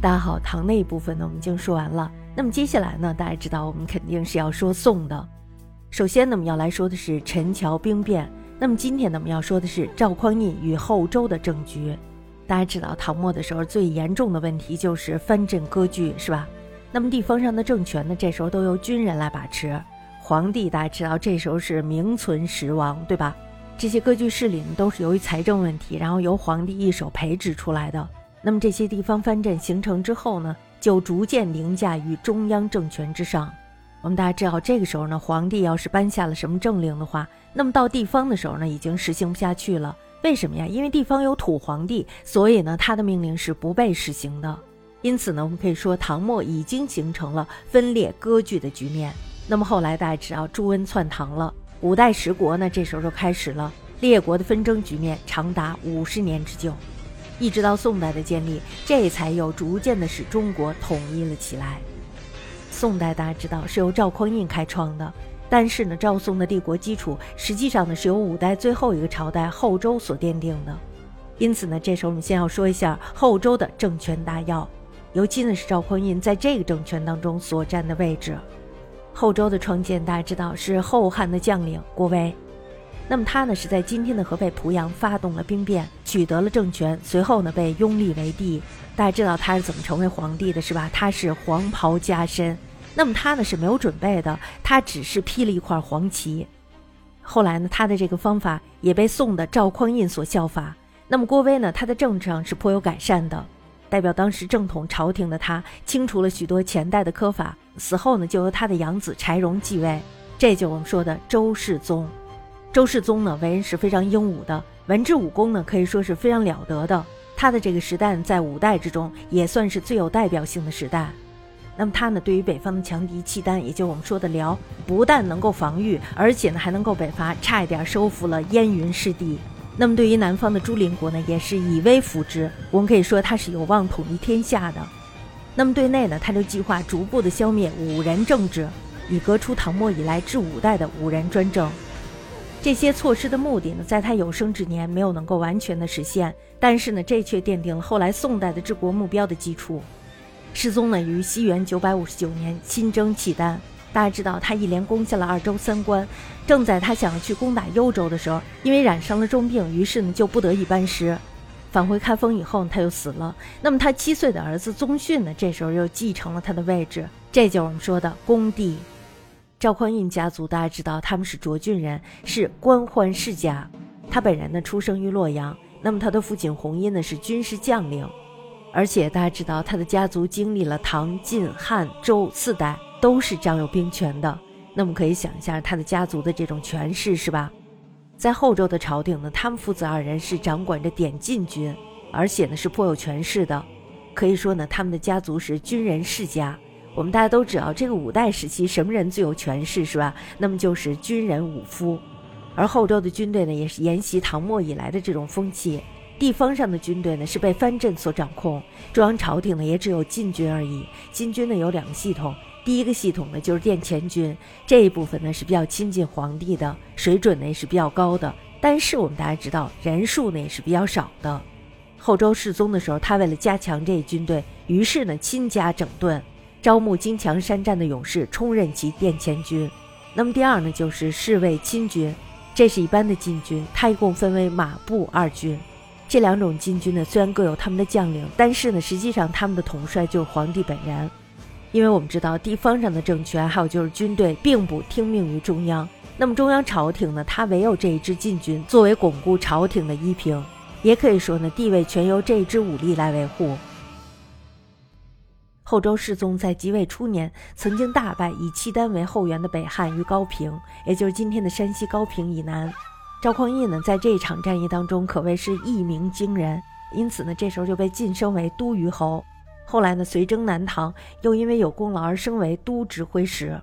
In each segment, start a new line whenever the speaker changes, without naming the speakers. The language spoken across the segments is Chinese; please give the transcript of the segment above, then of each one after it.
大家好，唐那一部分呢我们已经说完了。那么接下来呢，大家知道我们肯定是要说宋的。首先呢，我们要来说的是陈桥兵变。那么今天呢，我们要说的是赵匡胤与后周的政局。大家知道唐末的时候最严重的问题就是藩镇割据，是吧？那么地方上的政权呢，这时候都由军人来把持。皇帝大家知道这时候是名存实亡，对吧？这些割据势力呢，都是由于财政问题，然后由皇帝一手培植出来的。那么这些地方藩镇形成之后呢，就逐渐凌驾于中央政权之上。我们大家知道，这个时候呢，皇帝要是颁下了什么政令的话，那么到地方的时候呢，已经实行不下去了。为什么呀？因为地方有土皇帝，所以呢，他的命令是不被实行的。因此呢，我们可以说唐末已经形成了分裂割据的局面。那么后来大家知道朱温篡唐了，五代十国呢，这时候就开始了列国的纷争局面，长达五十年之久，一直到宋代的建立，这才又逐渐的使中国统一了起来。宋代大家知道是由赵匡胤开创的，但是呢，赵宋的帝国基础实际上呢是由五代最后一个朝代后周所奠定的。因此呢，这时候我们先要说一下后周的政权大要，尤其呢是赵匡胤在这个政权当中所占的位置。后周的创建大家知道是后汉的将领郭威，那么他呢是在今天的河北濮阳发动了兵变，取得了政权，随后呢被拥立为帝。大家知道他是怎么成为皇帝的，是吧？他是黄袍加身。那么他呢是没有准备的，他只是披了一块黄旗。后来呢，他的这个方法也被宋的赵匡胤所效法。那么郭威呢，他的政治上是颇有改善的，代表当时正统朝廷的他，清除了许多前代的苛法。死后呢，就由他的养子柴荣继位，这就我们说的周世宗。周世宗呢，为人是非常英武的，文治武功呢可以说是非常了得的。他的这个时代在五代之中也算是最有代表性的时代。那么他呢，对于北方的强敌契丹，也就我们说的辽，不但能够防御，而且呢还能够北伐，差一点收复了燕云失地。那么对于南方的朱林国呢，也是以威服之。我们可以说他是有望统一天下的。那么对内呢，他就计划逐步的消灭五人政治，以革除唐末以来至五代的五人专政。这些措施的目的呢，在他有生之年没有能够完全的实现，但是呢，这却奠定了后来宋代的治国目标的基础。世宗呢，于西元九百五十九年亲征契丹。大家知道，他一连攻下了二州三关。正在他想要去攻打幽州的时候，因为染上了重病，于是呢就不得已班师，返回开封以后，他又死了。那么他七岁的儿子宗训呢，这时候又继承了他的位置，这就是我们说的恭帝。赵匡胤家族，大家知道他们是涿郡人，是官宦世家。他本人呢出生于洛阳，那么他的父亲弘殷呢是军事将领。而且大家知道，他的家族经历了唐、晋、汉、周四代，都是掌有兵权的。那么可以想一下他的家族的这种权势，是吧？在后周的朝廷呢，他们父子二人是掌管着点禁军，而且呢是颇有权势的。可以说呢，他们的家族是军人世家。我们大家都知道，这个五代时期什么人最有权势，是吧？那么就是军人武夫。而后周的军队呢，也是沿袭唐末以来的这种风气。地方上的军队呢是被藩镇所掌控，中央朝廷呢也只有禁军而已。禁军呢有两个系统，第一个系统呢就是殿前军，这一部分呢是比较亲近皇帝的，水准呢也是比较高的。但是我们大家知道，人数呢也是比较少的。后周世宗的时候，他为了加强这一军队，于是呢亲加整顿，招募精强善战的勇士充任其殿前军。那么第二呢就是侍卫亲军，这是一般的禁军，它一共分为马步二军。这两种禁军呢，虽然各有他们的将领，但是呢，实际上他们的统帅就是皇帝本人。因为我们知道，地方上的政权还有就是军队，并不听命于中央。那么中央朝廷呢，它唯有这一支禁军作为巩固朝廷的依凭，也可以说呢，地位全由这一支武力来维护。后周世宗在即位初年，曾经大败以契丹为后援的北汉于高平，也就是今天的山西高平以南。赵匡胤呢，在这一场战役当中可谓是一鸣惊人，因此呢，这时候就被晋升为都虞侯。后来呢，随征南唐，又因为有功劳而升为都指挥使。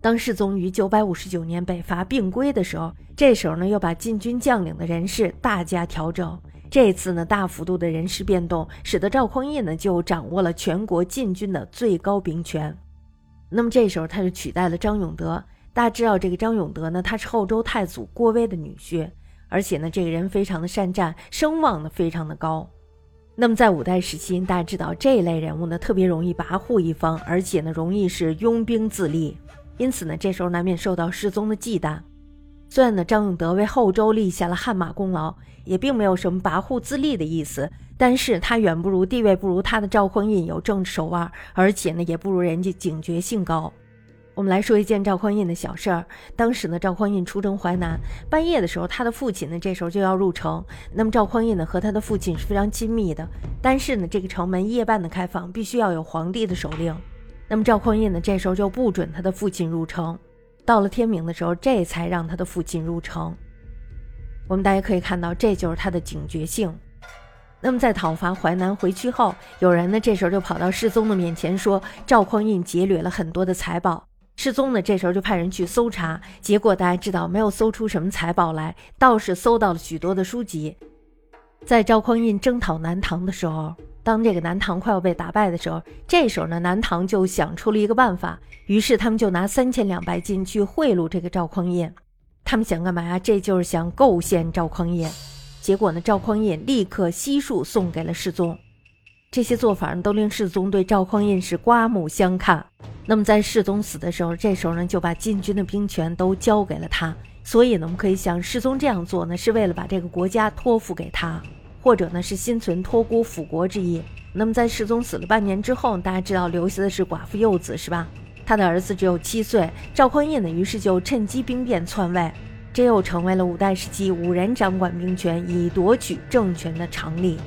当世宗于九百五十九年北伐并归的时候，这时候呢，又把禁军将领的人事大加调整。这次呢，大幅度的人事变动，使得赵匡胤呢就掌握了全国禁军的最高兵权。那么这时候他就取代了张永德。大家知道这个张永德呢，他是后周太祖郭威的女婿，而且呢，这个人非常的善战，声望呢非常的高。那么在五代时期，大家知道这一类人物呢，特别容易跋扈一方，而且呢，容易是拥兵自立，因此呢，这时候难免受到世宗的忌惮。虽然呢，张永德为后周立下了汗马功劳，也并没有什么跋扈自立的意思，但是他远不如地位不如他的赵匡胤有政治手腕，而且呢，也不如人家警觉性高。我们来说一件赵匡胤的小事儿。当时呢，赵匡胤出征淮南，半夜的时候，他的父亲呢，这时候就要入城。那么赵匡胤呢，和他的父亲是非常亲密的。但是呢，这个城门夜半的开放，必须要有皇帝的手令。那么赵匡胤呢，这时候就不准他的父亲入城。到了天明的时候，这才让他的父亲入城。我们大家可以看到，这就是他的警觉性。那么在讨伐淮南回去后，有人呢，这时候就跑到世宗的面前说，赵匡胤劫掠了很多的财宝。世宗呢，这时候就派人去搜查，结果大家知道没有搜出什么财宝来，倒是搜到了许多的书籍。在赵匡胤征讨南唐的时候，当这个南唐快要被打败的时候，这时候呢，南唐就想出了一个办法，于是他们就拿三千两白金去贿赂这个赵匡胤。他们想干嘛呀？这就是想构陷赵匡胤。结果呢，赵匡胤立刻悉数送给了世宗。这些做法呢，都令世宗对赵匡胤是刮目相看。那么在世宗死的时候，这时候呢就把禁军的兵权都交给了他。所以呢，我们可以想，世宗这样做呢，是为了把这个国家托付给他，或者呢是心存托孤辅国之意。那么在世宗死了半年之后，大家知道留下的是寡妇幼子，是吧？他的儿子只有七岁。赵匡胤呢，于是就趁机兵变篡位，这又成为了五代时期五人掌管兵权以夺取政权的常例。